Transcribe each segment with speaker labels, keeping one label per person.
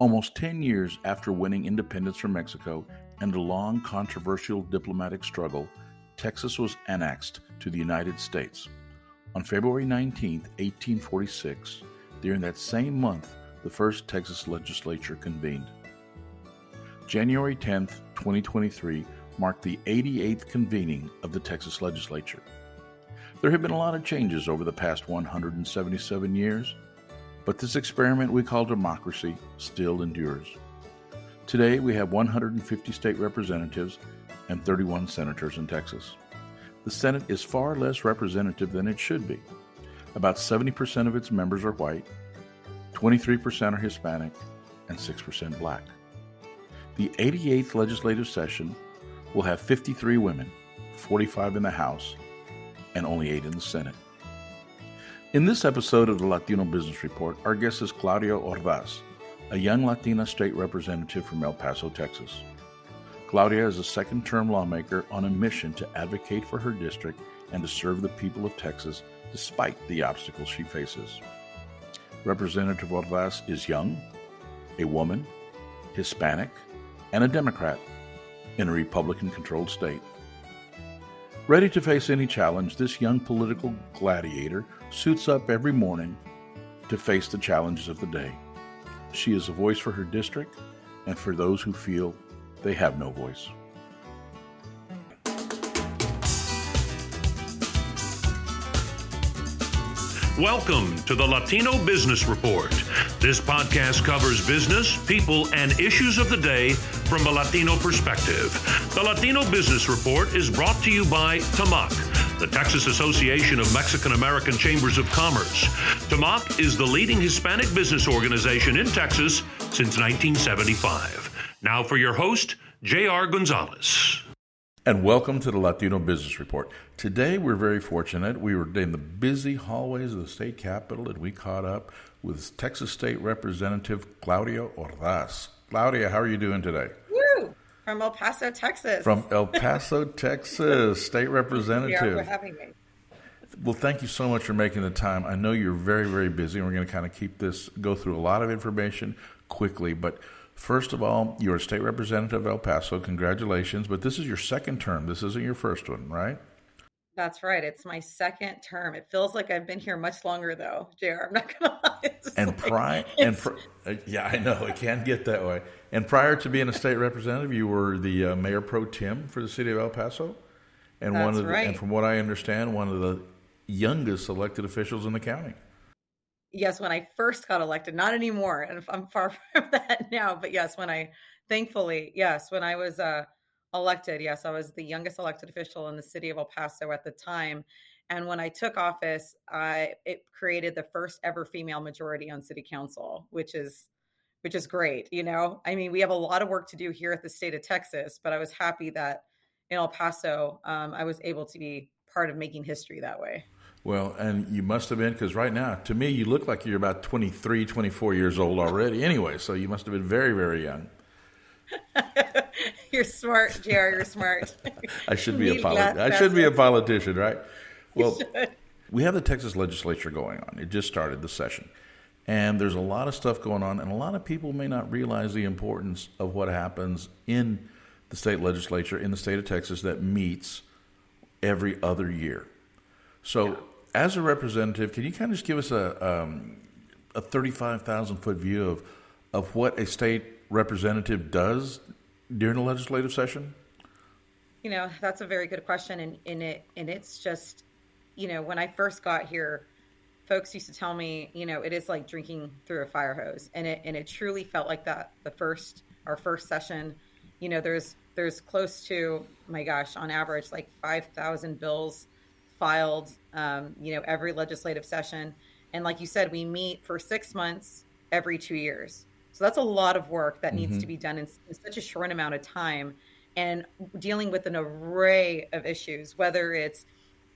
Speaker 1: Almost 10 years after winning independence from Mexico and a long controversial diplomatic struggle, Texas was annexed to the United States. On February 19, 1846, during that same month, the first Texas legislature convened. January 10, 2023, marked the 88th convening of the Texas legislature. There have been a lot of changes over the past 177 years, but this experiment we call democracy still endures. Today, we have 150 state representatives and 31 senators in Texas. The Senate is far less representative than it should be. About 70% of its members are white, 23% are Hispanic, and 6% black. The 88th legislative session will have 53 women, 45 in the House, and only 8 in the Senate. In this episode of the Latino Business Report, our guest is Claudia Ordaz, a young Latina state representative from El Paso, Texas. Claudia is a second term lawmaker on a mission to advocate for her district and to serve the people of Texas despite the obstacles she faces. Representative Ordaz is young, a woman, Hispanic, and a Democrat in a Republican controlled state. Ready to face any challenge, this young political gladiator suits up every morning to face the challenges of the day. She is a voice for her district and for those who feel they have no voice.
Speaker 2: Welcome to the Latino Business Report. This podcast covers business, people, and issues of the day from a Latino perspective. The Latino Business Report is brought to you by TAMAC, the Texas Association of Mexican American Chambers of Commerce. TAMAC is the leading Hispanic business organization in Texas since 1975. Now for your host, J.R. Gonzalez
Speaker 1: and welcome to the Latino Business Report. Today, we're very fortunate. We were in the busy hallways of the state capitol and we caught up with Texas State Representative Claudia Ordaz. Claudia, how are you doing today?
Speaker 3: From El Paso, Texas.
Speaker 1: From El Paso, Texas, state representative.
Speaker 3: Thank you for having me.
Speaker 1: Well, thank you so much for making the time. I know you're very, very busy, and we're going to kind of keep this, go through a lot of information quickly, but First of all, you're a state representative of El Paso. Congratulations. But this is your second term. This isn't your first one, right?
Speaker 3: That's right. It's my second term. It feels like I've been here much longer, though, JR. I'm not going to lie.
Speaker 1: and like, prior, and pr- uh, yeah, I know it can get that way. And prior to being a state representative, you were the uh, mayor pro tem for the city of El Paso, and
Speaker 3: That's
Speaker 1: one of the,
Speaker 3: right.
Speaker 1: and from what I understand, one of the youngest elected officials in the county
Speaker 3: yes, when I first got elected, not anymore, and I'm far from that now. But yes, when I, thankfully, yes, when I was uh, elected, yes, I was the youngest elected official in the city of El Paso at the time. And when I took office, I it created the first ever female majority on city council, which is which is great. You know, I mean, we have a lot of work to do here at the state of Texas, but I was happy that in El Paso, um, I was able to be part of making history that way.
Speaker 1: Well, and you must have been, because right now, to me, you look like you're about 23, 24 years old already anyway. So you must have been very, very young.
Speaker 3: you're smart, JR. You're smart.
Speaker 1: I should be a I should be a politician, right? Well, we have the Texas legislature going on. It just started the session. And there's a lot of stuff going on, and a lot of people may not realize the importance of what happens in the state legislature in the state of Texas that meets every other year. So, yeah as a representative, can you kind of just give us a um, a thirty five thousand foot view of of what a state representative does during a legislative session?
Speaker 3: You know, that's a very good question, and in it, and it's just, you know, when I first got here, folks used to tell me, you know, it is like drinking through a fire hose, and it and it truly felt like that. The first our first session, you know, there's there's close to my gosh, on average, like five thousand bills filed, um, you know, every legislative session. And like you said, we meet for six months every two years. So that's a lot of work that needs mm-hmm. to be done in, in, such a short amount of time and dealing with an array of issues, whether it's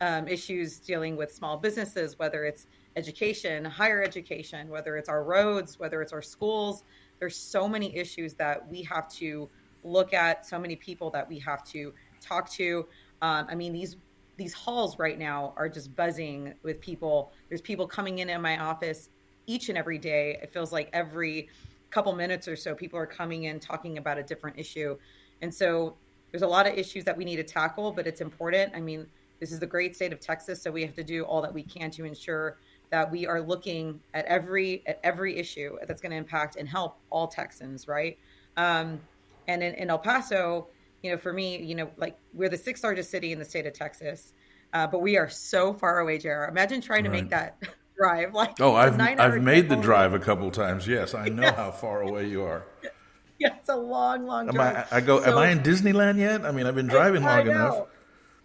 Speaker 3: um, issues dealing with small businesses, whether it's education, higher education, whether it's our roads, whether it's our schools. There's so many issues that we have to look at, so many people that we have to talk to. Um, I mean, these these halls right now are just buzzing with people. There's people coming in in my office each and every day. It feels like every couple minutes or so, people are coming in talking about a different issue. And so there's a lot of issues that we need to tackle, but it's important. I mean, this is the great state of Texas, so we have to do all that we can to ensure that we are looking at every at every issue that's going to impact and help all Texans, right? Um, and in, in El Paso, you know, for me, you know, like we're the sixth largest city in the state of Texas, uh, but we are so far away, JR. Imagine trying to make that drive. Like,
Speaker 1: oh, I've I've made the drive a couple times. Yes, I know yes. how far away you are.
Speaker 3: Yeah, it's a long, long drive.
Speaker 1: I, I go. So, am I in Disneyland yet? I mean, I've been driving long enough.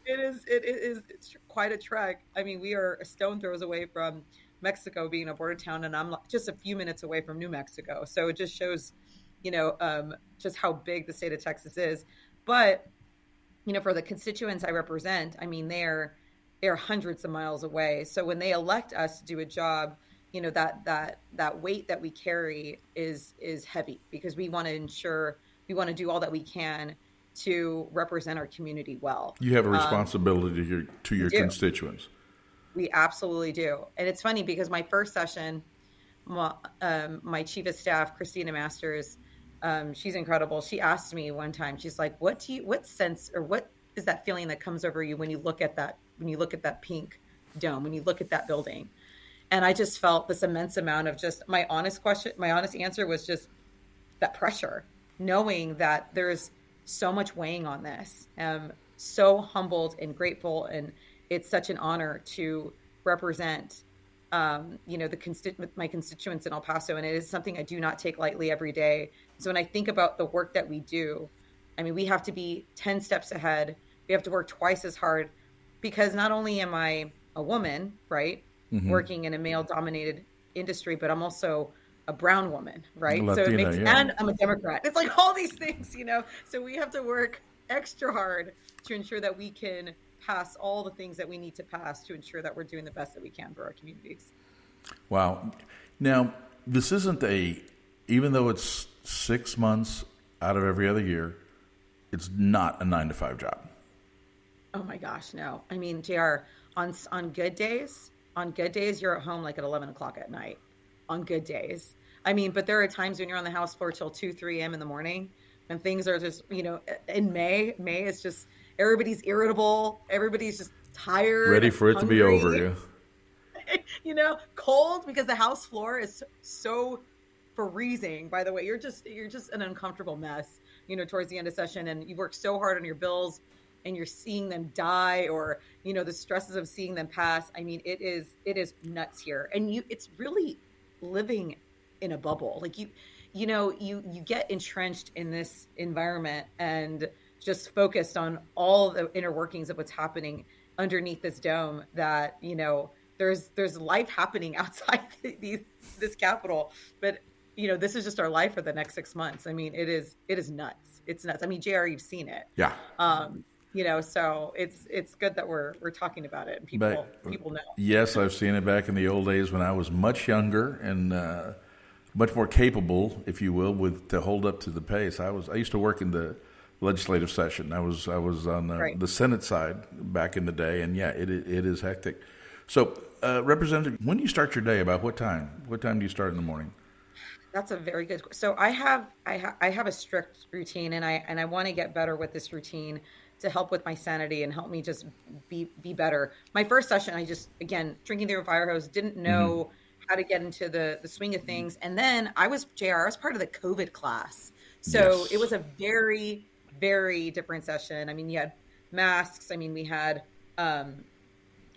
Speaker 3: It is. It is. It's quite a trek. I mean, we are a stone throws away from Mexico being a border town, and I'm just a few minutes away from New Mexico. So it just shows, you know, um, just how big the state of Texas is. But you know, for the constituents I represent, I mean, they're they're hundreds of miles away. So when they elect us to do a job, you know that that that weight that we carry is is heavy because we want to ensure we want to do all that we can to represent our community well.
Speaker 1: You have a um, responsibility um, to your to your constituents.
Speaker 3: We absolutely do, and it's funny because my first session, my, um, my chief of staff, Christina Masters, um, she's incredible. She asked me one time, she's like, "What do you? What sense or what is that feeling that comes over you when you look at that when you look at that pink dome when you look at that building?" And I just felt this immense amount of just my honest question, my honest answer was just that pressure, knowing that there's so much weighing on this. I'm so humbled and grateful, and it's such an honor to represent, um, you know, the my constituents in El Paso, and it is something I do not take lightly every day. So when I think about the work that we do, I mean, we have to be ten steps ahead. We have to work twice as hard because not only am I a woman, right? mm-hmm. working in a male dominated industry, but I'm also a brown woman, right? Latina, so it makes, yeah. and I'm a Democrat. It's like all these things, you know. So we have to work extra hard to ensure that we can pass all the things that we need to pass to ensure that we're doing the best that we can for our communities.
Speaker 1: Wow. Now, this isn't a, even though it's six months out of every other year, it's not a nine to five job.
Speaker 3: Oh my gosh, no. I mean, JR, on on good days, on good days, you're at home like at 11 o'clock at night. On good days. I mean, but there are times when you're on the house floor till 2, 3 a.m. in the morning and things are just, you know, in May, May is just, everybody's irritable. Everybody's just tired.
Speaker 1: Ready for it hungry. to be over, yeah.
Speaker 3: you know, cold because the house floor is so freezing. By the way, you're just, you're just an uncomfortable mess, you know, towards the end of session and you work so hard on your bills and you're seeing them die or you know the stresses of seeing them pass i mean it is it is nuts here. And you it's really living in a bubble. Like you you know you you get entrenched in this environment and just focused on all the inner workings of what's happening underneath this dome that you know there's there's life happening outside these this capitol. But you know this is just our life for the next six months. I mean it is it is nuts. It's nuts. I mean jr you've seen it.
Speaker 1: Yeah.
Speaker 3: Um you know so it's it's good that we're we're talking about it and people but, people know.
Speaker 1: yes i've seen it back in the old days when i was much younger and uh, much more capable if you will with to hold up to the pace. I was i used to work in the legislative session. I was i was on the, right. the senate side back in the day and yeah it it is hectic. So uh, representative when do you start your day? About what time? What time do you start in the morning
Speaker 3: that's a very good so i have i, ha- I have a strict routine and i and i want to get better with this routine to help with my sanity and help me just be be better. My first session, I just again drinking through a fire hose, didn't know mm-hmm. how to get into the the swing of things, and then I was Jr. I was part of the COVID class, so yes. it was a very very different session. I mean, you had masks. I mean, we had um,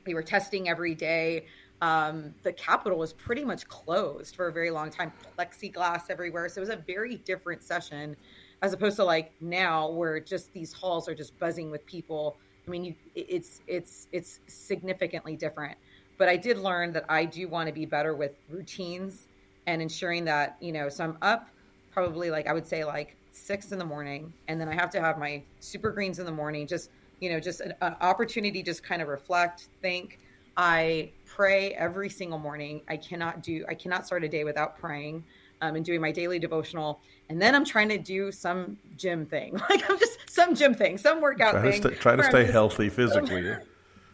Speaker 3: we were testing every day. Um, the Capitol was pretty much closed for a very long time, plexiglass everywhere. So it was a very different session as opposed to like now where just these halls are just buzzing with people i mean you it's it's it's significantly different but i did learn that i do want to be better with routines and ensuring that you know so i'm up probably like i would say like six in the morning and then i have to have my super greens in the morning just you know just an, an opportunity just kind of reflect think i pray every single morning i cannot do i cannot start a day without praying um, and doing my daily devotional and then I'm trying to do some gym thing. Like I'm just some gym thing, some workout
Speaker 1: try
Speaker 3: thing.
Speaker 1: To st- try to stay healthy physically.
Speaker 3: Some,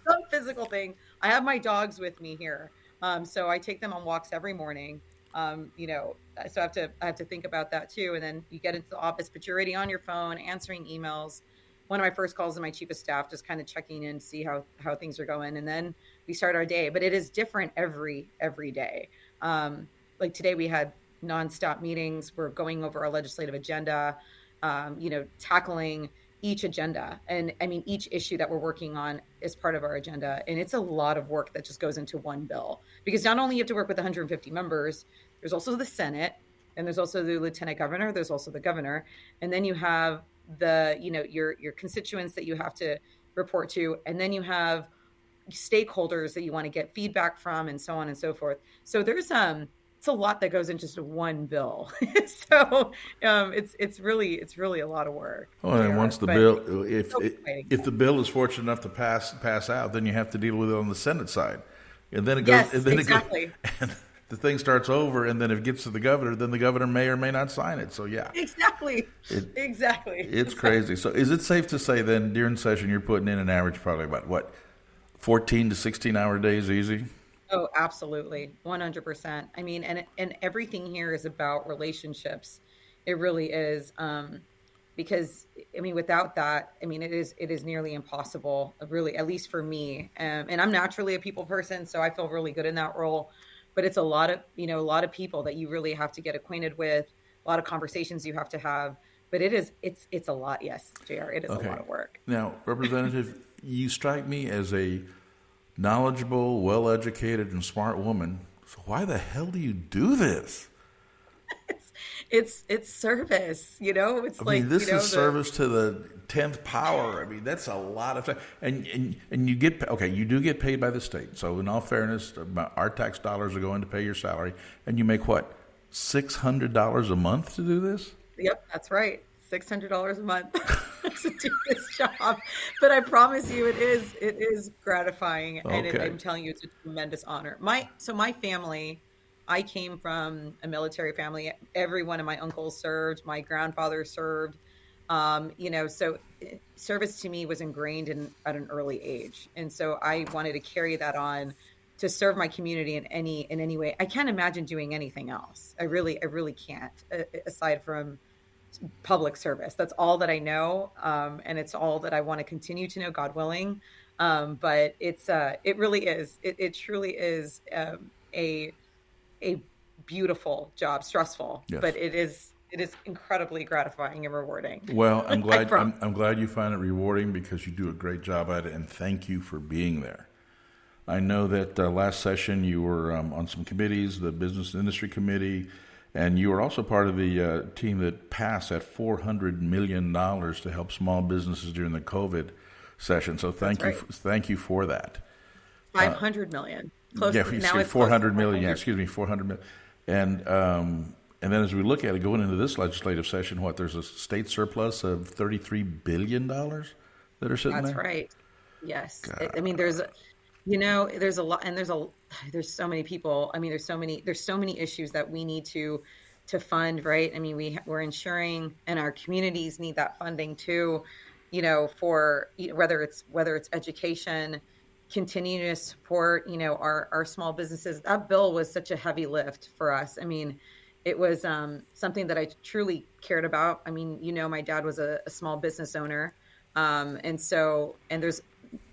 Speaker 3: some, physical thing. I have my dogs with me here, um, so I take them on walks every morning. Um, you know, so I have to I have to think about that too. And then you get into the office, but you're already on your phone answering emails. One of my first calls to my chief of staff, just kind of checking in, see how how things are going, and then we start our day. But it is different every every day. Um, like today, we had nonstop meetings. We're going over our legislative agenda. Um, you know, tackling each agenda and i mean each issue that we're working on is part of our agenda and it's a lot of work that just goes into one bill because not only you have to work with 150 members there's also the senate and there's also the lieutenant governor there's also the governor and then you have the you know your your constituents that you have to report to and then you have stakeholders that you want to get feedback from and so on and so forth so there's um it's a lot that goes into just one bill. so um, it's it's really it's really a lot of work.
Speaker 1: Oh, and once the bill, if if the bill is fortunate enough to pass pass out, then you have to deal with it on the Senate side, and then it goes.
Speaker 3: Yes,
Speaker 1: and then
Speaker 3: exactly.
Speaker 1: It goes, the thing starts over, and then if it gets to the governor, then the governor may or may not sign it. So yeah,
Speaker 3: exactly, it, exactly.
Speaker 1: It's crazy. So is it safe to say then during session you're putting in an average probably about what, fourteen to sixteen hour days easy?
Speaker 3: Oh, absolutely. 100%. I mean, and and everything here is about relationships. It really is um because I mean without that, I mean it is it is nearly impossible, really at least for me. Um, and I'm naturally a people person, so I feel really good in that role. But it's a lot of, you know, a lot of people that you really have to get acquainted with, a lot of conversations you have to have. But it is it's it's a lot, yes, JR. It is okay. a lot of work.
Speaker 1: Now, representative, you strike me as a knowledgeable, well educated, and smart woman. So why the hell do you do this?
Speaker 3: It's it's, service, you know. It's
Speaker 1: I
Speaker 3: like
Speaker 1: mean, this
Speaker 3: you know,
Speaker 1: is
Speaker 3: the...
Speaker 1: service to the tenth power. I mean, that's a lot of time. And, and and you get okay, you do get paid by the state. So in all fairness, our tax dollars are going to pay your salary, and you make what six hundred dollars a month to do this.
Speaker 3: Yep, that's right. Six hundred dollars a month. to do this job. But I promise you, it is it is gratifying, okay. and it, I'm telling you, it's a tremendous honor. My so my family, I came from a military family. Every one of my uncles served. My grandfather served. Um, you know, so eh, service to me was ingrained in at an early age, and so I wanted to carry that on to serve my community in any in any way. I can't imagine doing anything else. I really, I really can't. Aside from public service. That's all that I know, um, and it's all that I want to continue to know, God willing. Um, but it's uh, it really is. It, it truly is um, a a beautiful job, stressful, yes. but it is it is incredibly gratifying and rewarding.
Speaker 1: Well, I'm glad I'm, I'm, glad you find it rewarding because you do a great job at it, and thank you for being there. I know that uh, last session you were um, on some committees, the business industry committee, and you were also part of the uh, team that passed that $400 million to help small businesses during the COVID session. So thank That's you, right. thank you for that.
Speaker 3: Five hundred million.
Speaker 1: Close yeah, to, now it's 400 million. Yeah, excuse me, 400 million. And, um, and then as we look at it going into this legislative session, what, there's a state surplus of $33 billion that are sitting
Speaker 3: That's
Speaker 1: there?
Speaker 3: That's right. Yes. God. I mean, there's, you know, there's a lot, and there's a there's so many people. I mean, there's so many there's so many issues that we need to to fund, right? I mean, we we're ensuring, and our communities need that funding too. You know, for whether it's whether it's education, continue to support, you know, our our small businesses. That bill was such a heavy lift for us. I mean, it was um, something that I truly cared about. I mean, you know, my dad was a, a small business owner, um, and so and there's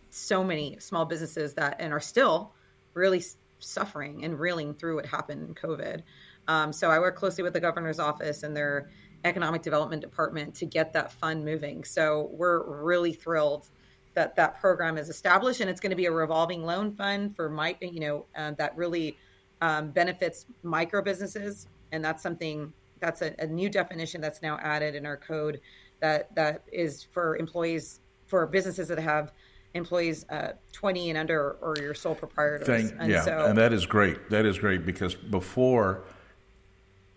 Speaker 3: so many small businesses that and are still really suffering and reeling through what happened in COVID. Um, so I work closely with the governor's office and their economic development department to get that fund moving. So we're really thrilled that that program is established and it's going to be a revolving loan fund for my, you know, uh, that really um, benefits micro businesses. And that's something that's a, a new definition that's now added in our code that that is for employees for businesses that have employees uh, 20 and under or your sole proprietors.
Speaker 1: Thank, and yeah, so, and that is great. That is great because before,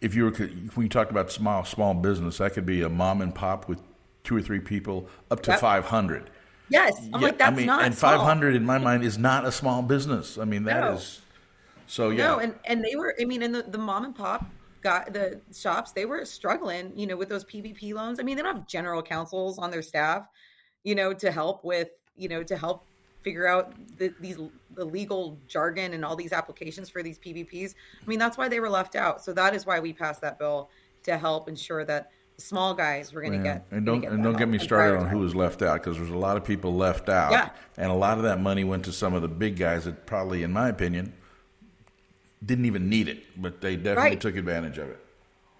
Speaker 1: if you were when you talk about small small business, that could be a mom and pop with two or three people up to yep. 500.
Speaker 3: Yes, I'm yeah, like that's I
Speaker 1: mean,
Speaker 3: not
Speaker 1: and 500 in my mind is not a small business. I mean that no. is so yeah.
Speaker 3: No, and and they were. I mean, and the, the mom and pop got the shops they were struggling you know with those PPP loans i mean they don't have general counsels on their staff you know to help with you know, to help figure out the, these the legal jargon and all these applications for these PPPs. I mean, that's why they were left out. So that is why we passed that bill to help ensure that small guys we're going to get
Speaker 1: and don't
Speaker 3: get
Speaker 1: and don't get me started on who was left out because there's a lot of people left out,
Speaker 3: yeah.
Speaker 1: and a lot of that money went to some of the big guys that probably, in my opinion, didn't even need it, but they definitely
Speaker 3: Right.
Speaker 1: took advantage of it.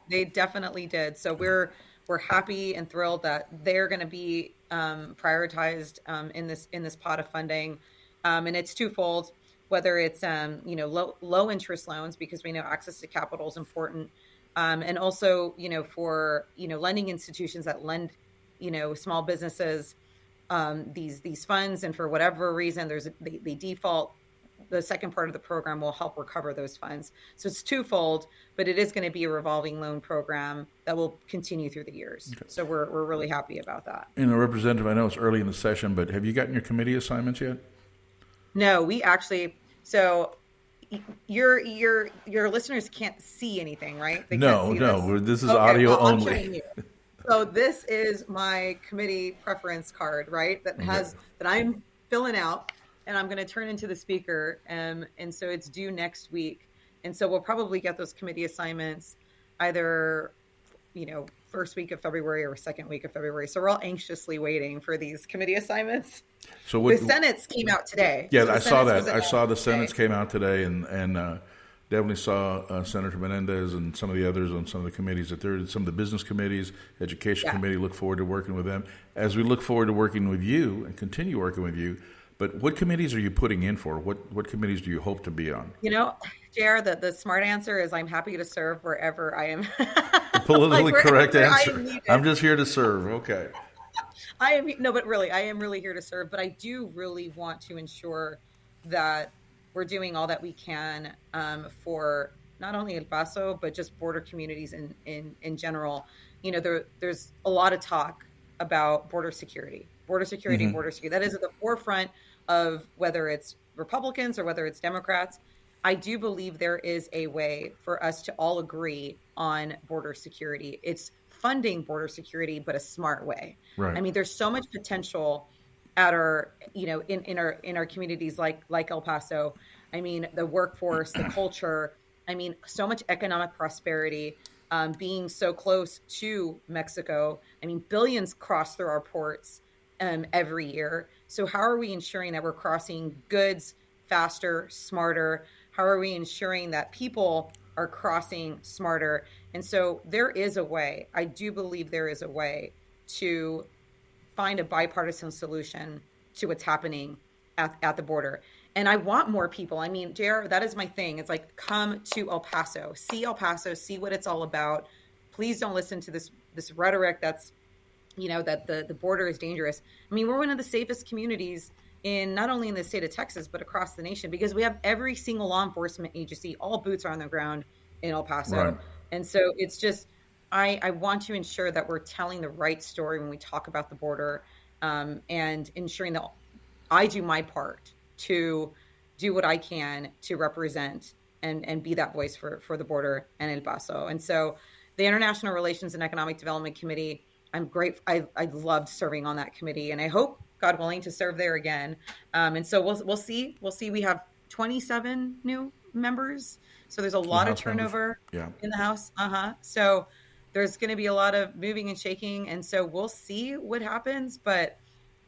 Speaker 3: They definitely did. So we're we're happy and thrilled that they're going to be um, prioritized um, in this in this pot of funding, um, and it's twofold. Whether it's um, you know low low interest loans because we know access to capital is important, um, and also you know for you know lending institutions that lend you know small businesses um, these these funds, and for whatever reason there's a, they, they default the second part of the program will help recover those funds. So it's twofold, but it is going to be a revolving loan program that will continue through the years. So we're, we're really happy about that.
Speaker 1: And a representative, I know it's early in the session, but have you gotten your committee assignments yet?
Speaker 3: No, we actually, so your, your, your listeners can't see anything, right? They
Speaker 1: No, no,
Speaker 3: this.
Speaker 1: this is
Speaker 3: Okay,
Speaker 1: audio
Speaker 3: well,
Speaker 1: only.
Speaker 3: So this is my committee preference card, right? That has, that I'm filling out and I'm going to turn into the speaker. Um, and so it's due next week. And so we'll probably get those committee assignments either, you know, first week of February or second week of February. So we're all anxiously waiting for these committee assignments.
Speaker 1: So what?
Speaker 3: the Senate's came out today.
Speaker 1: yeah,
Speaker 3: So
Speaker 1: I saw that. I saw the
Speaker 3: today.
Speaker 1: Senate's came out today, and and uh, definitely saw uh, Senator Menendez and some of the others on some of the committees that there some of the business committees, education
Speaker 3: Yeah.
Speaker 1: committee. Look forward to working with them as we look forward to working with you and continue working with you. But what committees are you putting in for? What what committees do you hope to be on?
Speaker 3: You know, JR, the, the smart answer is I'm happy to serve wherever I am.
Speaker 1: Politically
Speaker 3: Like,
Speaker 1: correct answer. I'm just here to serve. Okay.
Speaker 3: I am no, but really, I am really here to serve. But I do really want to ensure that we're doing all that we can um, for not only El Paso but just border communities in in in general. You know, there there's a lot of talk about border security, border security,
Speaker 1: Mhm.
Speaker 3: border security. That is at the forefront of whether it's Republicans or whether it's Democrats. I do believe there is a way for us to all agree on border security. It's funding border security, but a smart way.
Speaker 1: Right.
Speaker 3: I mean, there's so much potential at our, you know, in, in our in our communities like like El Paso. I mean, the workforce, the culture. I mean, so much economic prosperity. Um, being so close to Mexico. I mean, billions cross through our ports um, every year. So how are we ensuring that we're crossing goods faster, smarter? How are we ensuring that people are crossing smarter? And so there is a way. I do believe there is a way to find a bipartisan solution to what's happening at, at the border. And I want more people. I mean, JR, that is my thing. It's like come to El Paso, see El Paso, see what it's all about. Please don't listen to this this rhetoric that's you know that the the border is dangerous. I mean, we're one of the safest communities in not only in the state of Texas but across the nation because we have every single law enforcement agency, all boots are on the ground in El Paso.
Speaker 1: Right.
Speaker 3: And so it's just I I want to ensure that we're telling the right story when we talk about the border um, and ensuring that I do my part to do what I can to represent and and be that voice for for the border and El Paso. And so the International Relations and Economic Development Committee, I'm great. I I loved serving on that committee, and I hope God willing to serve there again. Um, and so we'll we'll see. We'll see. We have 27 new members, so there's a lot of
Speaker 1: House members.
Speaker 3: turnover
Speaker 1: Yeah.
Speaker 3: in the house. Uh huh. So there's going to be a lot of moving and shaking, and so we'll see what happens. But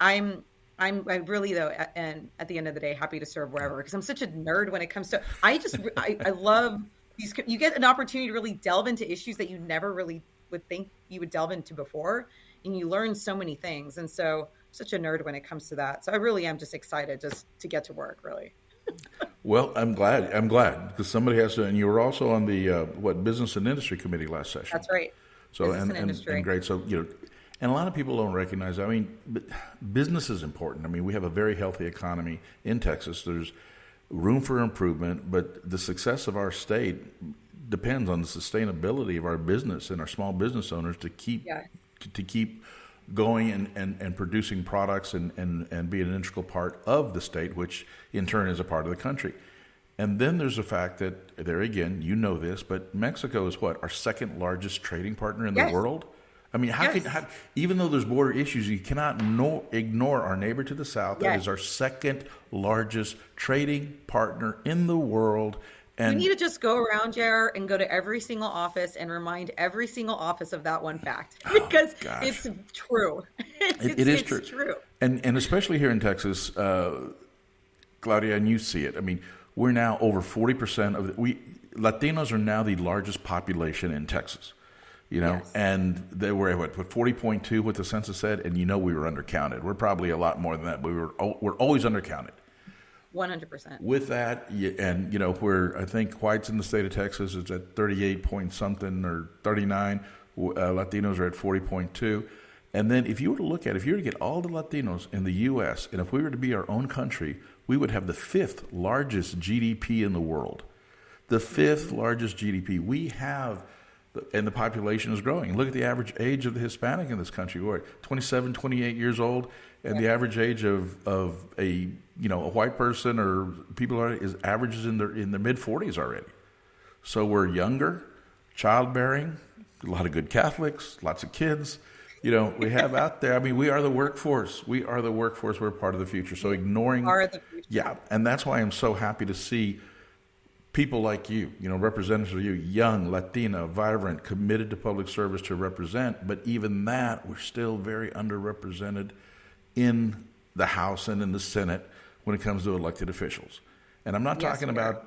Speaker 3: I'm I'm I really though, at, and at the end of the day, happy to serve wherever because I'm such a nerd when it comes to. I just I, I love these. You get an opportunity to really delve into issues that you never really would think you would delve into before, and you learn so many things. And so, I'm such a nerd when it comes to that. So I really am just excited just to get to work. Really.
Speaker 1: Well, I'm glad. I'm glad because somebody has to. And you were also on the uh, what business and industry committee last session.
Speaker 3: That's right.
Speaker 1: So
Speaker 3: Business
Speaker 1: and,
Speaker 3: and
Speaker 1: and,
Speaker 3: industry.
Speaker 1: and great. So you know, and a lot of people don't recognize. I mean, business is important. I mean, we have a very healthy economy in Texas. There's room for improvement, but the success of our state depends on the sustainability of our business and our small business owners to keep
Speaker 3: Yeah.
Speaker 1: to keep going and, and, and producing products and, and, and be an integral part of the state, which in turn is a part of the country. And then there's the fact that, there again, you know this, but Mexico is what? Our second largest trading partner in
Speaker 3: Yes.
Speaker 1: the world? I mean, how
Speaker 3: Yes.
Speaker 1: can how, even though there's border issues, you cannot no, ignore our neighbor to the south. That
Speaker 3: Yes.
Speaker 1: is our second largest trading partner in the world.
Speaker 3: You
Speaker 1: And
Speaker 3: need to just go around, JR, and go to every single office and remind every single office of that one fact because
Speaker 1: Oh,
Speaker 3: it's true. it's,
Speaker 1: It- it is
Speaker 3: it's
Speaker 1: true.
Speaker 3: true.
Speaker 1: And and especially here in Texas, uh, Claudia, and you see it. I mean, we're now over forty percent of the, we Latinos are now the largest population in Texas. You know,
Speaker 3: Yes.
Speaker 1: and they were at what forty point two, what the census said, and you know we were undercounted. We're probably a lot more than that, but we were we're always undercounted.
Speaker 3: One hundred percent.
Speaker 1: With that, and you know, where I think whites in the state of Texas is at 38 point something or 39, uh, Latinos are at 40.2. And then if you were to look at, if you were to get all the Latinos in the U.S., and if we were to be our own country, we would have the fifth largest GDP in the world. The fifth largest GDP. We have, and the population is growing. Look at the average age of the Hispanic in this country. We're at 27, 28 years old, and the average age of, of a you know a white person or people are is averages in their in their mid 40s already. So we're younger, childbearing, a lot of good Catholics, lots of kids. You know, we have out there. I mean, we are the workforce. We are the workforce. We're part of the future. So ignoring,
Speaker 3: Are the future.
Speaker 1: yeah, and that's why I'm so happy to see people like you, you know, representatives of you, young, Latina, vibrant, committed to public service to represent. But even that, we're still very underrepresented in the House and in the Senate when it comes to elected officials. And I'm not
Speaker 3: Yes,
Speaker 1: talking
Speaker 3: are.
Speaker 1: about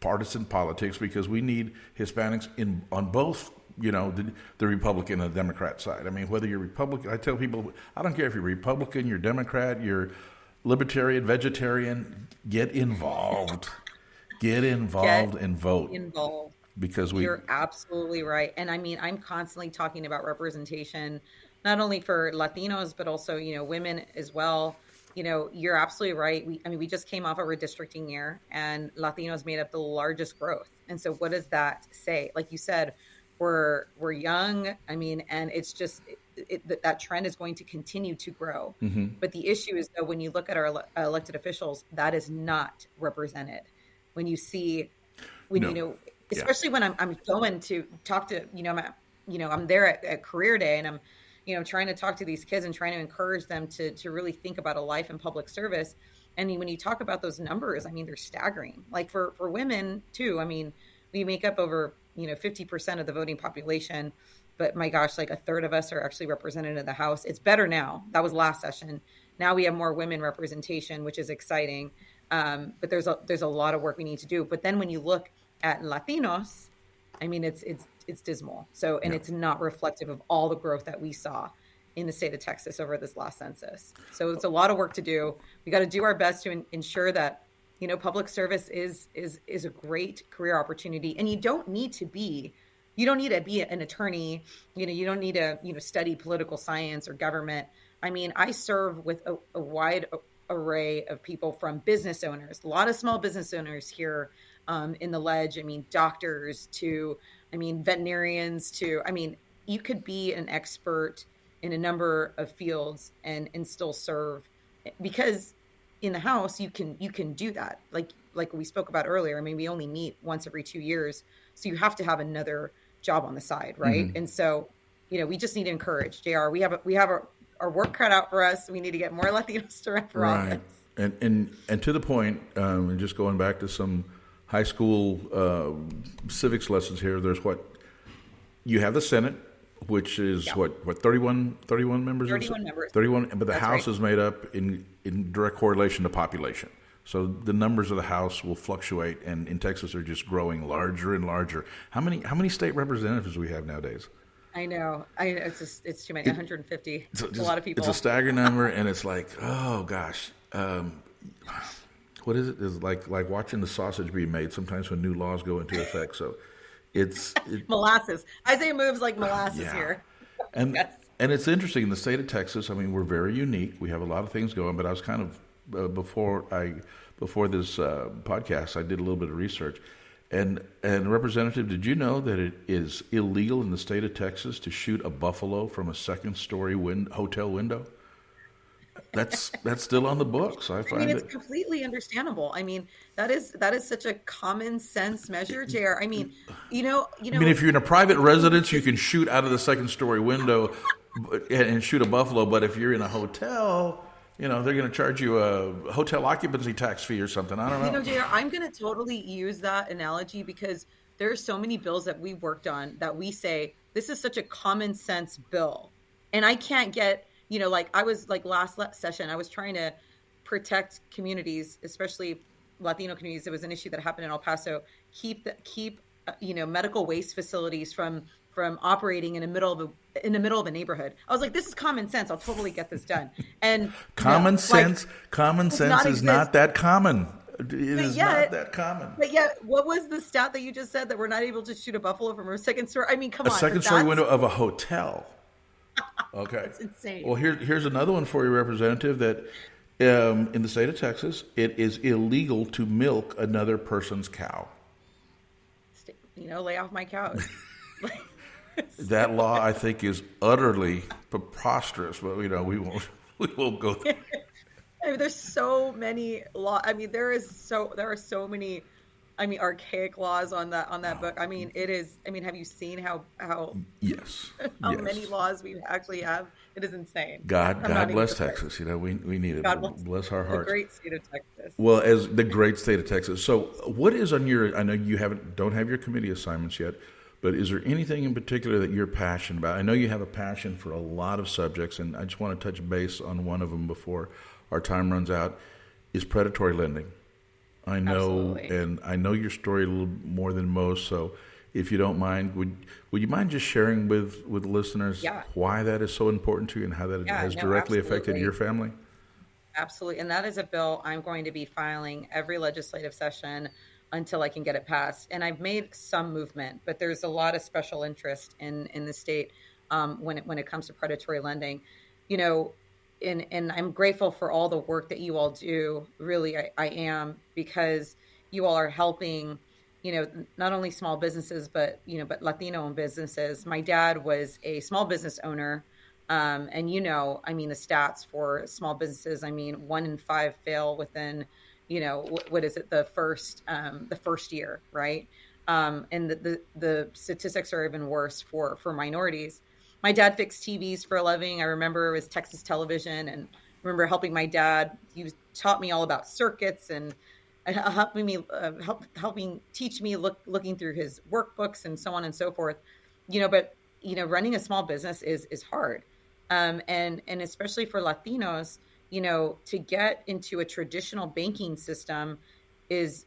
Speaker 1: partisan politics because we need Hispanics in on both. You know the, the Republican and the Democrat side. I mean, whether you're Republican, I tell people, I don't care if you're Republican, you're Democrat, you're Libertarian, Vegetarian. Get involved. Get involved and vote
Speaker 3: Involved.
Speaker 1: because we.
Speaker 3: You're absolutely right. And I mean, I'm constantly talking about representation, not only for Latinos, but also, you know, women as well. You know, you're absolutely right. We, I mean, we just came off a redistricting year and Latinos made up the largest growth. And so what does that say? Like you said, we're, we're young. I mean, and it's just, it, it, that- that trend is going to continue to grow.
Speaker 1: Mm-hmm.
Speaker 3: But the issue is though, when you look at our ele- elected officials, that is not represented. When you see, when
Speaker 1: No.
Speaker 3: you know,
Speaker 1: Yeah.
Speaker 3: especially when I'm, I'm going to talk to, you know, you know, I'm there at, at career day and I'm, you know, trying to talk to these kids and trying to encourage them to, to really think about a life in public service. And when you talk about those numbers, I mean, they're staggering. Like for, for women too, I mean, we make up over, you know, 50% of the voting population, but my gosh, like a third of us are actually represented in the House. It's better now. That was last session. Now we have more women representation, which is exciting. Um, but there's a there's a lot of work we need to do. But then when you look at Latinos, I mean, it's it's it's dismal. So and
Speaker 1: Yeah.
Speaker 3: it's not reflective of all the growth that we saw in the state of Texas over this last census. So it's a lot of work to do. We got to do our best to en- ensure that you know public service is is is a great career opportunity, and you don't need to be you don't need to be an attorney you know you don't need to you know study political science or government i mean i serve with a, a wide array of people from business owners a lot of small business owners here um, in the ledge i mean doctors to i mean veterinarians to i mean you could be an expert in a number of fields and and still serve because in the house you can you can do that. Like like we spoke about earlier i mean we only meet once every two years so you have to have another job on the side right? And so you know we just need to encourage jr we have a, we have our, our work cut out for us. We need to get more latinos to run for
Speaker 1: Right.
Speaker 3: office.
Speaker 1: And, and, and to the point, um, and just going back to some high school uh, civics lessons here, there's what you have the Senate, which is
Speaker 3: Yeah.
Speaker 1: what, what 31, 31 members?
Speaker 3: 31 members.
Speaker 1: 31, but the
Speaker 3: That's
Speaker 1: House
Speaker 3: right.
Speaker 1: is made up in, in direct correlation to population. So the numbers of the House will fluctuate, and in Texas they're just growing larger and larger. How many how many state representatives do we have nowadays?
Speaker 3: i know i it's just it's too many 150
Speaker 1: It's
Speaker 3: a lot of people
Speaker 1: It's a staggering number, and it's like, oh gosh, um, what is it? It's like like watching the sausage be made. Sometimes when new laws go into effect, so it's it,
Speaker 3: molasses isaiah moves like molasses
Speaker 1: Yeah.
Speaker 3: here
Speaker 1: and
Speaker 3: Yes.
Speaker 1: and it's interesting in the state of Texas. I mean, we're very unique. We have a lot of things going, but I was kind of uh, before I before this uh, podcast, I did a little bit of research. And and representative, did you know that it is illegal in the state of Texas to shoot a buffalo from a second story win- hotel window? That's that's still on the books. I find
Speaker 3: I mean, it's
Speaker 1: it
Speaker 3: completely understandable. I mean, that is that is such a common sense measure, Jr. I mean, you know, you know.
Speaker 1: I mean, if you're in a private residence, you can shoot out of the second story window and shoot a buffalo. But if you're in a hotel, you know they're going to charge you a hotel occupancy tax fee or something. I don't know.
Speaker 3: You know, Jr. I'm going to totally use that analogy because there are so many bills that we worked on that we say this is such a common sense bill, and I can't get you know like I was like last session I was trying to protect communities, especially Latino communities. It was an issue that happened in El Paso. Keep the, keep uh, you know medical waste facilities from from operating in the middle of a in the middle of a neighborhood. I was like, this is common sense. I'll totally get this done. And
Speaker 1: common no, sense, like, common sense not is exist. not that common. It is yet, not that common.
Speaker 3: But yet, what was the stat that you just said that we're not able to shoot a buffalo from a second story? I mean, come
Speaker 1: a
Speaker 3: on,
Speaker 1: a second story window of a hotel. Okay,
Speaker 3: it's insane.
Speaker 1: Well, here, here's another one for you, Representative. That um, in the state of Texas, it is illegal to milk another person's cow.
Speaker 3: You know, lay off my cows.
Speaker 1: that law, I think, is utterly preposterous. But you know, we won't we won't go there.
Speaker 3: I mean, there's so many law. I mean, there is so there are so many. I mean, archaic laws on that on that book. I mean, it is. I mean, have you seen how how
Speaker 1: yes
Speaker 3: how
Speaker 1: yes.
Speaker 3: many laws we actually have? It is insane.
Speaker 1: God, I'm God bless Texas. You know, we we need it. God bless, bless our hearts.
Speaker 3: The great state of Texas.
Speaker 1: Well, as the great state of Texas. So, what is on your? I know you haven't don't have your committee assignments yet. But is there anything in particular that you're passionate about? I know you have a passion for a lot of subjects, and I just want to touch base on one of them before our time runs out. Is predatory lending? I know, Absolutely. and I know your story a little more than most. So, if you don't mind, would would you mind just sharing with with listeners
Speaker 3: yeah.
Speaker 1: why that is so important to you and how that yeah, has no, directly absolutely. affected your family?
Speaker 3: Absolutely, and that is a bill I'm going to be filing every legislative session until I can get it passed. And I've made some movement, but there's a lot of special interest in in the state um, when it when it comes to predatory lending. You know, and and I'm grateful for all the work that you all do. Really, I, I am because you all are helping. You know, not only small businesses, but you know, but Latino-owned businesses. My dad was a small business owner. Um, and you know, I mean, the stats for small businesses. I mean, one in five fail within you know what, what is it the first um, the first year right um, and the, the, the statistics are even worse for for minorities my dad fixed tvs for a living. I remember it was texas television and I remember helping my dad. He taught me all about circuits and uh, helping me uh, help helping teach me look looking through his workbooks and so on and so forth. You know but you know running a small business is is hard. Um, and and especially for latinos you know, to get into a traditional banking system is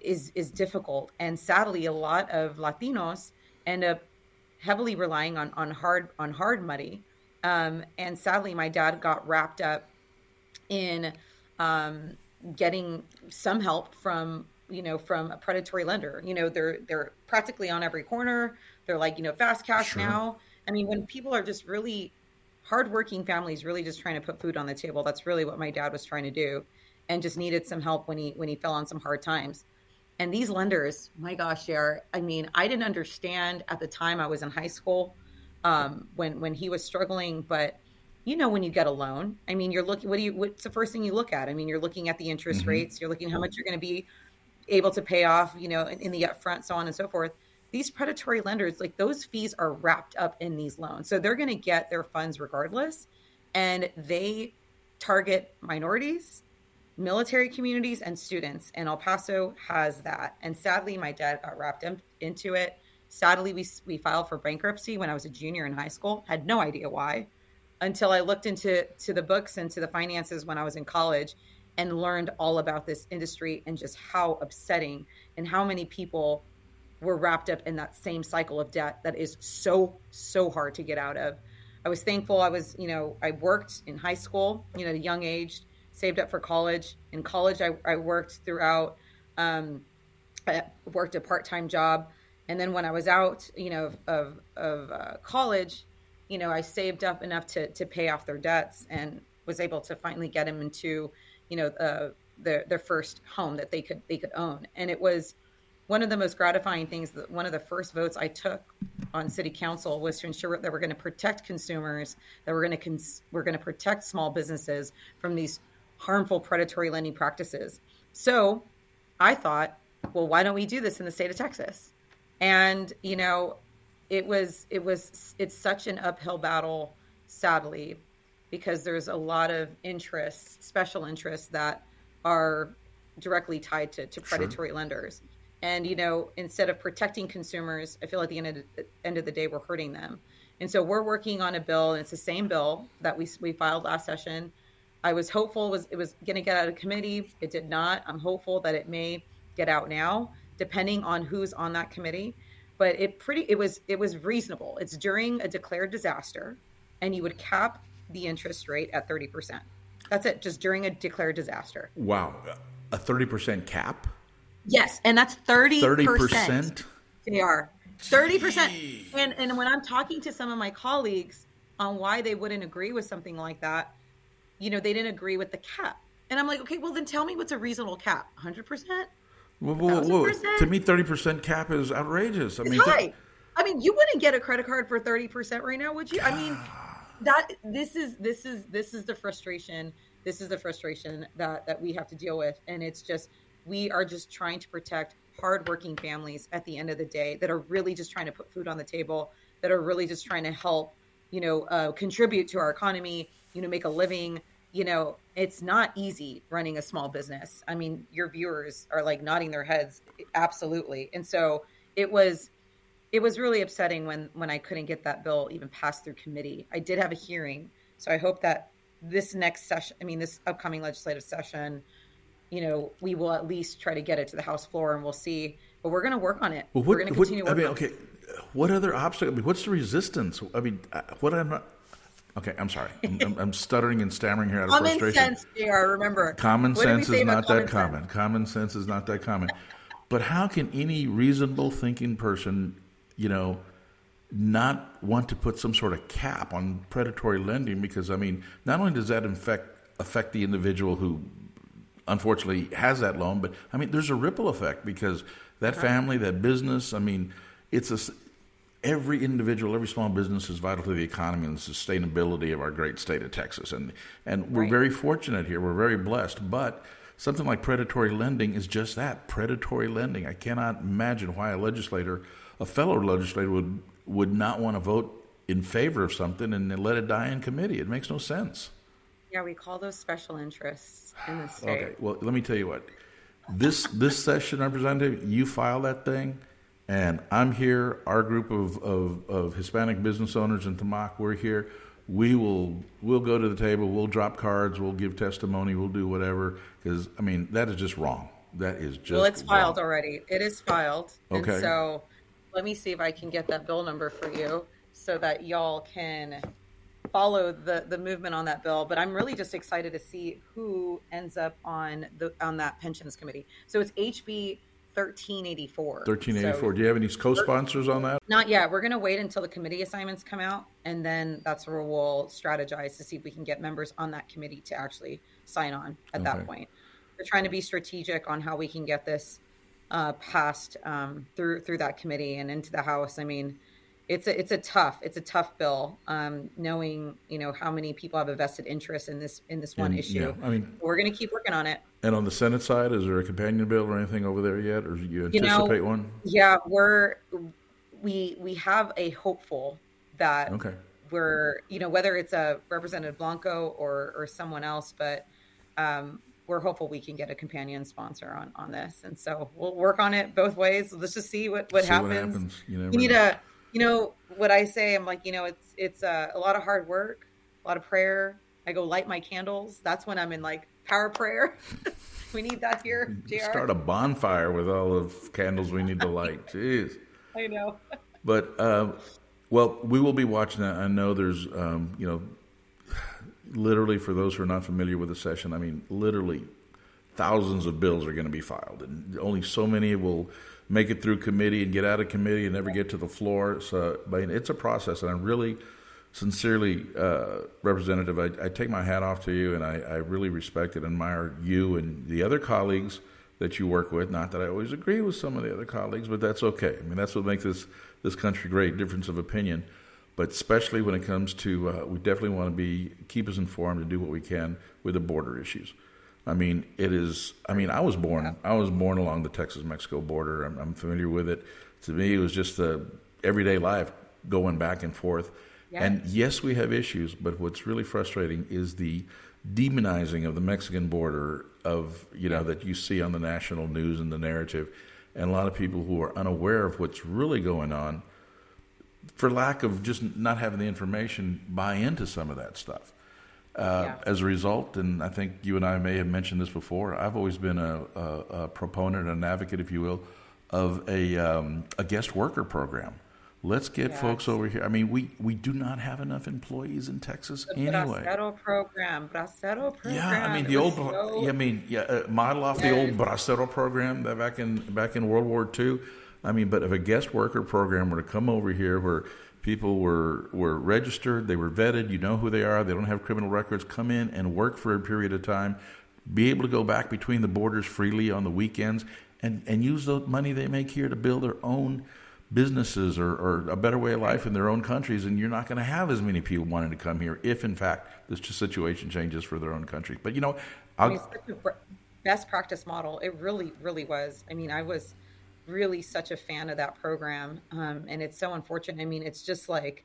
Speaker 3: is is difficult. And sadly, a lot of Latinos end up heavily relying on on hard on hard money. Um, and sadly, my dad got wrapped up in um, getting some help from you know from a predatory lender. You know, they're they're practically on every corner. They're like you know fast cash sure. now. I mean, when people are just really hardworking families really just trying to put food on the table. That's really what my dad was trying to do, and just needed some help when he when he fell on some hard times. And these lenders, my gosh, JR, I mean, I didn't understand at the time I was in high school um, when when he was struggling, but you know when you get a loan i mean you're looking what do you what's the first thing you look at i mean you're looking at the interest mm-hmm. rates you're looking how much you're going to be able to pay off you know in, in, the upfront so on and so forth these predatory lenders, like those fees are wrapped up in these loans. So they're going to get their funds regardless. And they target minorities, military communities, and students. And El Paso has that. And sadly, my dad got wrapped in, into it. Sadly, we, we filed for bankruptcy when I was a junior in high school. Had no idea why until I looked into to the books and to the finances when I was in college and learned all about this industry and just how upsetting and how many people were wrapped up in that same cycle of debt that is so so hard to get out of i was thankful i was you know i worked in high school you know at a young age saved up for college. In college i, I worked throughout um, i worked a part-time job. And then when i was out you know of, of, of uh, college you know i saved up enough to, to pay off their debts and was able to finally get them into you know uh, their, their first home that they could they could own. And it was one of the most gratifying things that one of the first votes I took on city council was to ensure that we're going to protect consumers, that we're going to cons- we're going to protect small businesses from these harmful predatory lending practices. So, I thought, well, why don't we do this in the state of Texas? And you know, it was it was it's such an uphill battle, sadly, because there's a lot of interests, special interests that are directly tied to, to predatory sure. lenders. And you know, instead of protecting consumers, I feel at the end of the end of the day, we're hurting them. And so we're working on a bill, and it's the same bill that we we filed last session. I was hopeful it was it was going to get out of committee. It did not. I'm hopeful that it may get out now, depending on who's on that committee. But it pretty it was it was reasonable. It's during a declared disaster, and you would cap the interest rate at thirty percent. That's it, just during a declared disaster.
Speaker 1: Wow, a thirty percent cap.
Speaker 3: Yes, and that's 30 percent. They are 30%. And and when I'm talking to some of my colleagues on why they wouldn't agree with something like that, you know, they didn't agree with the cap. And I'm like, okay, well then tell me what's a reasonable cap? 100%?
Speaker 1: Whoa, whoa, whoa. To me, 30% cap is outrageous.
Speaker 3: I it's mean, high. Th- I mean, you wouldn't get a credit card for 30% right now, would you? I mean, that this is this is this is the frustration. This is the frustration that that we have to deal with and it's just we are just trying to protect hardworking families at the end of the day that are really just trying to put food on the table, that are really just trying to help, you know, uh, contribute to our economy, you know, make a living. You know, it's not easy running a small business. I mean, your viewers are like nodding their heads, absolutely. And so it was, it was really upsetting when when I couldn't get that bill even passed through committee. I did have a hearing, so I hope that this next session, I mean, this upcoming legislative session, you know, we will at least try to get it to the House floor, and we'll see. But we're going to work on it. Well, what, we're going to continue.
Speaker 1: What, I mean, okay. What other obstacle? I mean, what's the resistance? I mean, what I'm not. Okay, I'm sorry. I'm, I'm, I'm stuttering and stammering here out of frustration. common.
Speaker 3: Sense, JR, remember.
Speaker 1: Common what sense is not that common. Sense? Common sense is not that common. But how can any reasonable thinking person, you know, not want to put some sort of cap on predatory lending? Because I mean, not only does that affect affect the individual who unfortunately has that loan. But I mean, there's a ripple effect because that family, that business, I mean, it's a every individual, every small business is vital to the economy and the sustainability of our great state of Texas. And and we're right. very fortunate here. We're very blessed. But something like predatory lending is just that predatory lending. I cannot imagine why a legislator, a fellow legislator, would would not want to vote in favor of something and let it die in committee. It makes no sense.
Speaker 3: Yeah, we call those special interests in the state. Okay,
Speaker 1: well, let me tell you what. This this session, Representative, you file that thing, and I'm here. Our group of, of, of Hispanic business owners in TAMACC, we're here. We will we'll go to the table. We'll drop cards. We'll give testimony. We'll do whatever. Because I mean, that is just wrong. That is just
Speaker 3: well, it's
Speaker 1: wrong.
Speaker 3: filed already. It is filed. Okay. And so let me see if I can get that bill number for you so that y'all can follow the the movement on that bill, but I'm really just excited to see who ends up on the on that pensions committee. So it's HB 1384.
Speaker 1: 1384. So, Do you have any co-sponsors on that?
Speaker 3: Not yet. We're going to wait until the committee assignments come out, and then that's where we'll strategize to see if we can get members on that committee to actually sign on at okay. that point. We're trying to be strategic on how we can get this uh, passed um, through through that committee and into the House. I mean, it's a it's a tough it's a tough bill um, knowing you know how many people have a vested interest in this in this one and, issue. yeah, i mean we're going to keep working on it.
Speaker 1: and on the senate side is there a companion bill or anything over there yet or do you anticipate you know, one?
Speaker 3: yeah we're we we have a hopeful that
Speaker 1: okay.
Speaker 3: we're you know whether it's a representative blanco or or someone else but um, we're hopeful we can get a companion sponsor on on this. And so we'll work on it both ways. Let's just see what what
Speaker 1: see
Speaker 3: happens,
Speaker 1: what happens. You,
Speaker 3: you need a you know what I say? I'm like, you know, it's it's uh, a lot of hard work, a lot of prayer. I go light my candles. That's when I'm in like power prayer. we need that here. JR.
Speaker 1: Start a bonfire with all of candles we need to light. Jeez.
Speaker 3: I know.
Speaker 1: but uh, well, we will be watching that. I know there's, um, you know, literally for those who are not familiar with the session. I mean, literally thousands of bills are going to be filed, and only so many will make it through committee and get out of committee and never get to the floor. So, but it's a process, and I'm really, sincerely, uh, Representative, I, I, take my hat off to you, and I, I, really respect and admire you and the other colleagues that you work with. Not that I always agree with some of the other colleagues, but that's okay. I mean, that's what makes this this country great, difference of opinion. But especially when it comes to, uh, we definitely want to be keep us informed and do what we can with the border issues. I mean, it is. I mean, I was born. I was born along the Texas-Mexico border. I'm, I'm familiar with it. To me, it was just the everyday life going back and forth. And yes, we have issues, but what's really frustrating is the demonizing of the Mexican border of you know that you see on the national news and the narrative, and a lot of people who are unaware of what's really going on, for lack of just not having the information, buy into some of that stuff. Uh, yeah. As a result, and I think you and I may have mentioned this before, I've always been a, a, a proponent, an advocate, if you will, of a, um, a guest worker program. Let's get yes. folks over here. I mean, we, we do not have enough employees in Texas
Speaker 3: the
Speaker 1: anyway.
Speaker 3: Bracero program, Bracero program.
Speaker 1: Yeah, I mean the old. So... Yeah, I mean, yeah, uh, model off yes. the old Bracero program that back in back in World War II. I mean, but if a guest worker program were to come over here, where people were were registered, they were vetted, you know who they are, they don't have criminal records, come in and work for a period of time, be able to go back between the borders freely on the weekends, and and use the money they make here to build their own businesses or, or, a better way of life in their own countries, and you're not going to have as many people wanting to come here if, in fact, this situation changes for their own country. But you know,
Speaker 3: I mean, best practice model. It really, really was. I mean, I was really such a fan of that program, um, and it's so unfortunate. I mean, it's just like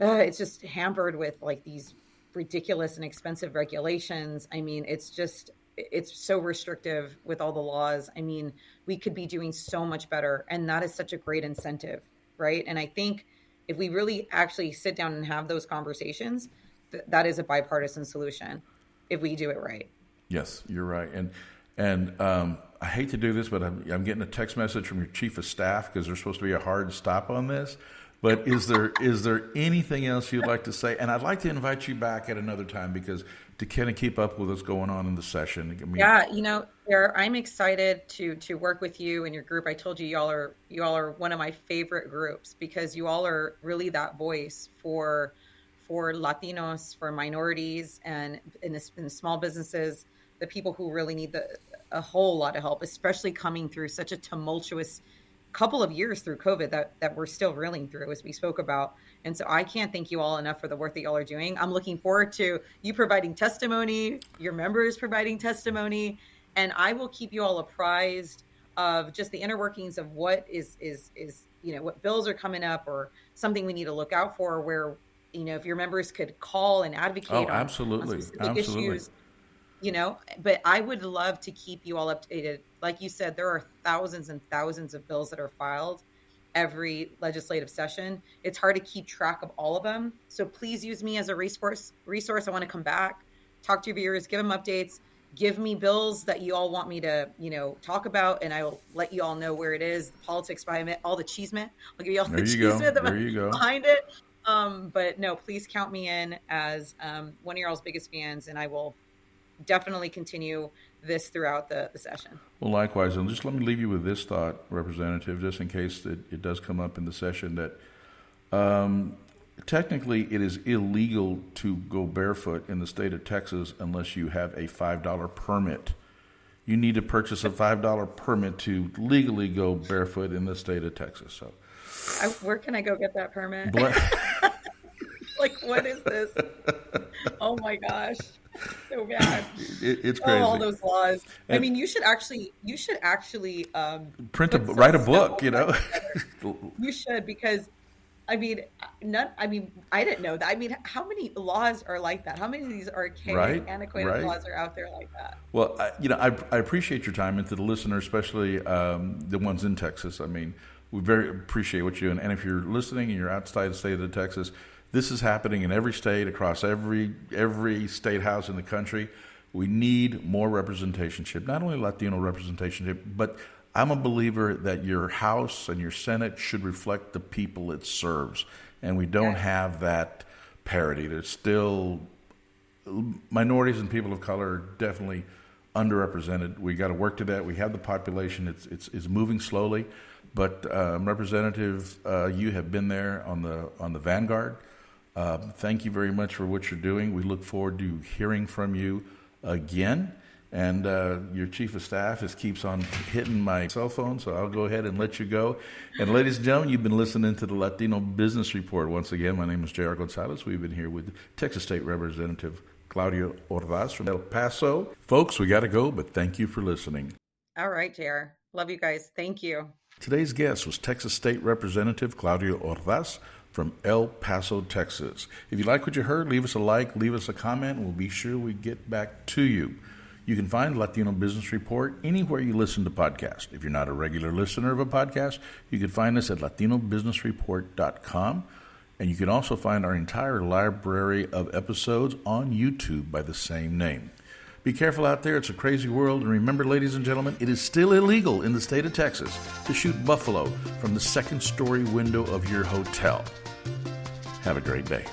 Speaker 3: uh, it's just hampered with like these ridiculous and expensive regulations. I mean, it's just it's so restrictive with all the laws. I mean, we could be doing so much better. And that is such a great incentive, right? And I think if we really actually sit down and have those conversations, th- that is a bipartisan solution if we do it right.
Speaker 1: Yes, you're right. And and um, I hate to do this, but I'm, I'm getting a text message from your chief of staff because there's supposed to be a hard stop on this. But is there is there anything else you'd like to say? And I'd like to invite you back at another time because to kind of keep up with what's going on in the session.
Speaker 3: I mean, yeah, you know, I'm excited to to work with you and your group. I told you y'all are you all are one of my favorite groups because you all are really that voice for for Latinos, for minorities, and in, in small businesses, the people who really need the a whole lot of help, especially coming through such a tumultuous couple of years through COVID that that we're still reeling through, as we spoke about. And so I can't thank you all enough for the work that y'all are doing. I'm looking forward to you providing testimony, your members providing testimony, and I will keep you all apprised of just the inner workings of what is is is you know what bills are coming up or something we need to look out for where you know if your members could call and advocate oh, on,
Speaker 1: absolutely.
Speaker 3: on
Speaker 1: absolutely.
Speaker 3: issues you know but i would love to keep you all updated. Like you said there are thousands and thousands of bills that are filed every legislative session. It's hard to keep track of all of them. So please use me as a resource resource. I want to come back talk to your viewers give them updates give me bills that you all want me to you know talk about and i will let you all know where it is the politics behind it all the chisme i'll give you all
Speaker 1: there
Speaker 3: the
Speaker 1: you chisme there you go.
Speaker 3: behind it. Um, but no please count me in as um, one of your all's biggest fans and i will definitely continue this throughout the, the session.
Speaker 1: Well, likewise, and just let me leave you with this thought, Representative, just in case it, it does come up in the session that um, technically it is illegal to go barefoot in the state of Texas unless you have a $5 permit. You need to purchase a $5 permit to legally go barefoot in the state of Texas. So,
Speaker 3: I, where can I go get that permit? like, what is this? Oh my gosh so bad.
Speaker 1: It, it's crazy. Oh,
Speaker 3: all those laws. And I mean, you should actually, you should actually um,
Speaker 1: print a write a book. You know,
Speaker 3: you should because. I mean, not. I mean, I didn't know that. I mean, how many laws are like that? How many of these archaic, right, antiquated right. laws are out there like that?
Speaker 1: Well, I, you know, I, I, appreciate your time, and to the listener, especially um, the ones in Texas. I mean, we very appreciate what you do. And, and if you're listening and you're outside the state of Texas, this is happening in every state, across every every state house in the country. We need more representation, not only Latino representation, but I'm a believer that your House and your Senate should reflect the people it serves, and we don't yes. have that parity. There's still minorities and people of color are definitely underrepresented. We got to work to that. We have the population; it's it's, it's moving slowly, but um, Representative, uh, you have been there on the on the vanguard. Uh, thank you very much for what you're doing. We look forward to hearing from you again. and uh, your chief of staff is keeps on hitting my cell phone, so I'll go ahead and let you go. And ladies and gentlemen, you've been listening to the Latino Business Report once again. My name is J.R. Gonzalez. We've been here with Texas State Representative Claudia Ordaz from El Paso. Folks, we got to go, but thank you for listening.
Speaker 3: All right, JR. Love you guys. Thank you.
Speaker 1: Today's guest was Texas State Representative Claudia Ordaz from El Paso, Texas. If you like what you heard, leave us a like, leave us a comment, and we'll be sure we get back to you. You can find Latino Business Report anywhere you listen to podcasts. If you're not a regular listener of a podcast, you can find us at latinobusinessreport.com. And you can also find our entire library of episodes on YouTube by the same name. Be careful out there. It's a crazy world. And remember, ladies and gentlemen, it is still illegal in the state of Texas to shoot buffalo from the second story window of your hotel. Have a great day.